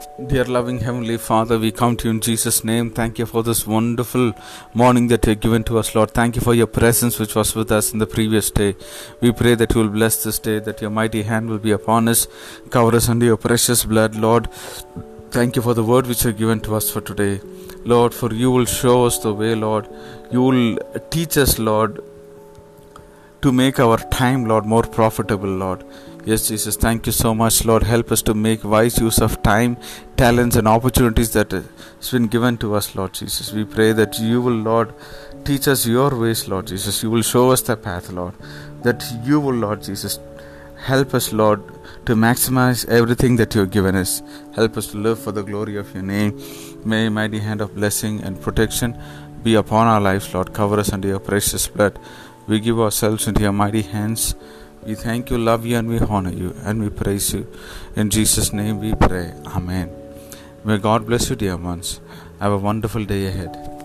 Dear loving Heavenly Father, we come to you in Jesus' name. Thank you for this wonderful morning that you have given to us, Lord. Thank you for your presence which was with us in the previous day. We pray that you will bless this day, that your mighty hand will be upon us, cover us under your precious blood, Lord. Thank you for the word which you have given to us for today. Lord, for you will show us the way, Lord. You will teach us, Lord, to make our time, Lord, more profitable, Lord. Yes, Jesus, thank you so much, Lord. Help us to make wise use of time, talents, and opportunities that has been given to us, Lord Jesus. We pray that you will, Lord, teach us your ways, Lord Jesus. You will show us the path, Lord. That you will, Lord Jesus, help us, Lord, to maximize everything that you have given us. Help us to live for the glory of your name. May mighty hand of blessing and protection be upon our lives, Lord. Cover us under your precious blood. We give ourselves into your mighty hands. We thank you, love you, and we honor you, and we praise you. In Jesus' name we pray. Amen. May God bless you, dear ones. Have a wonderful day ahead.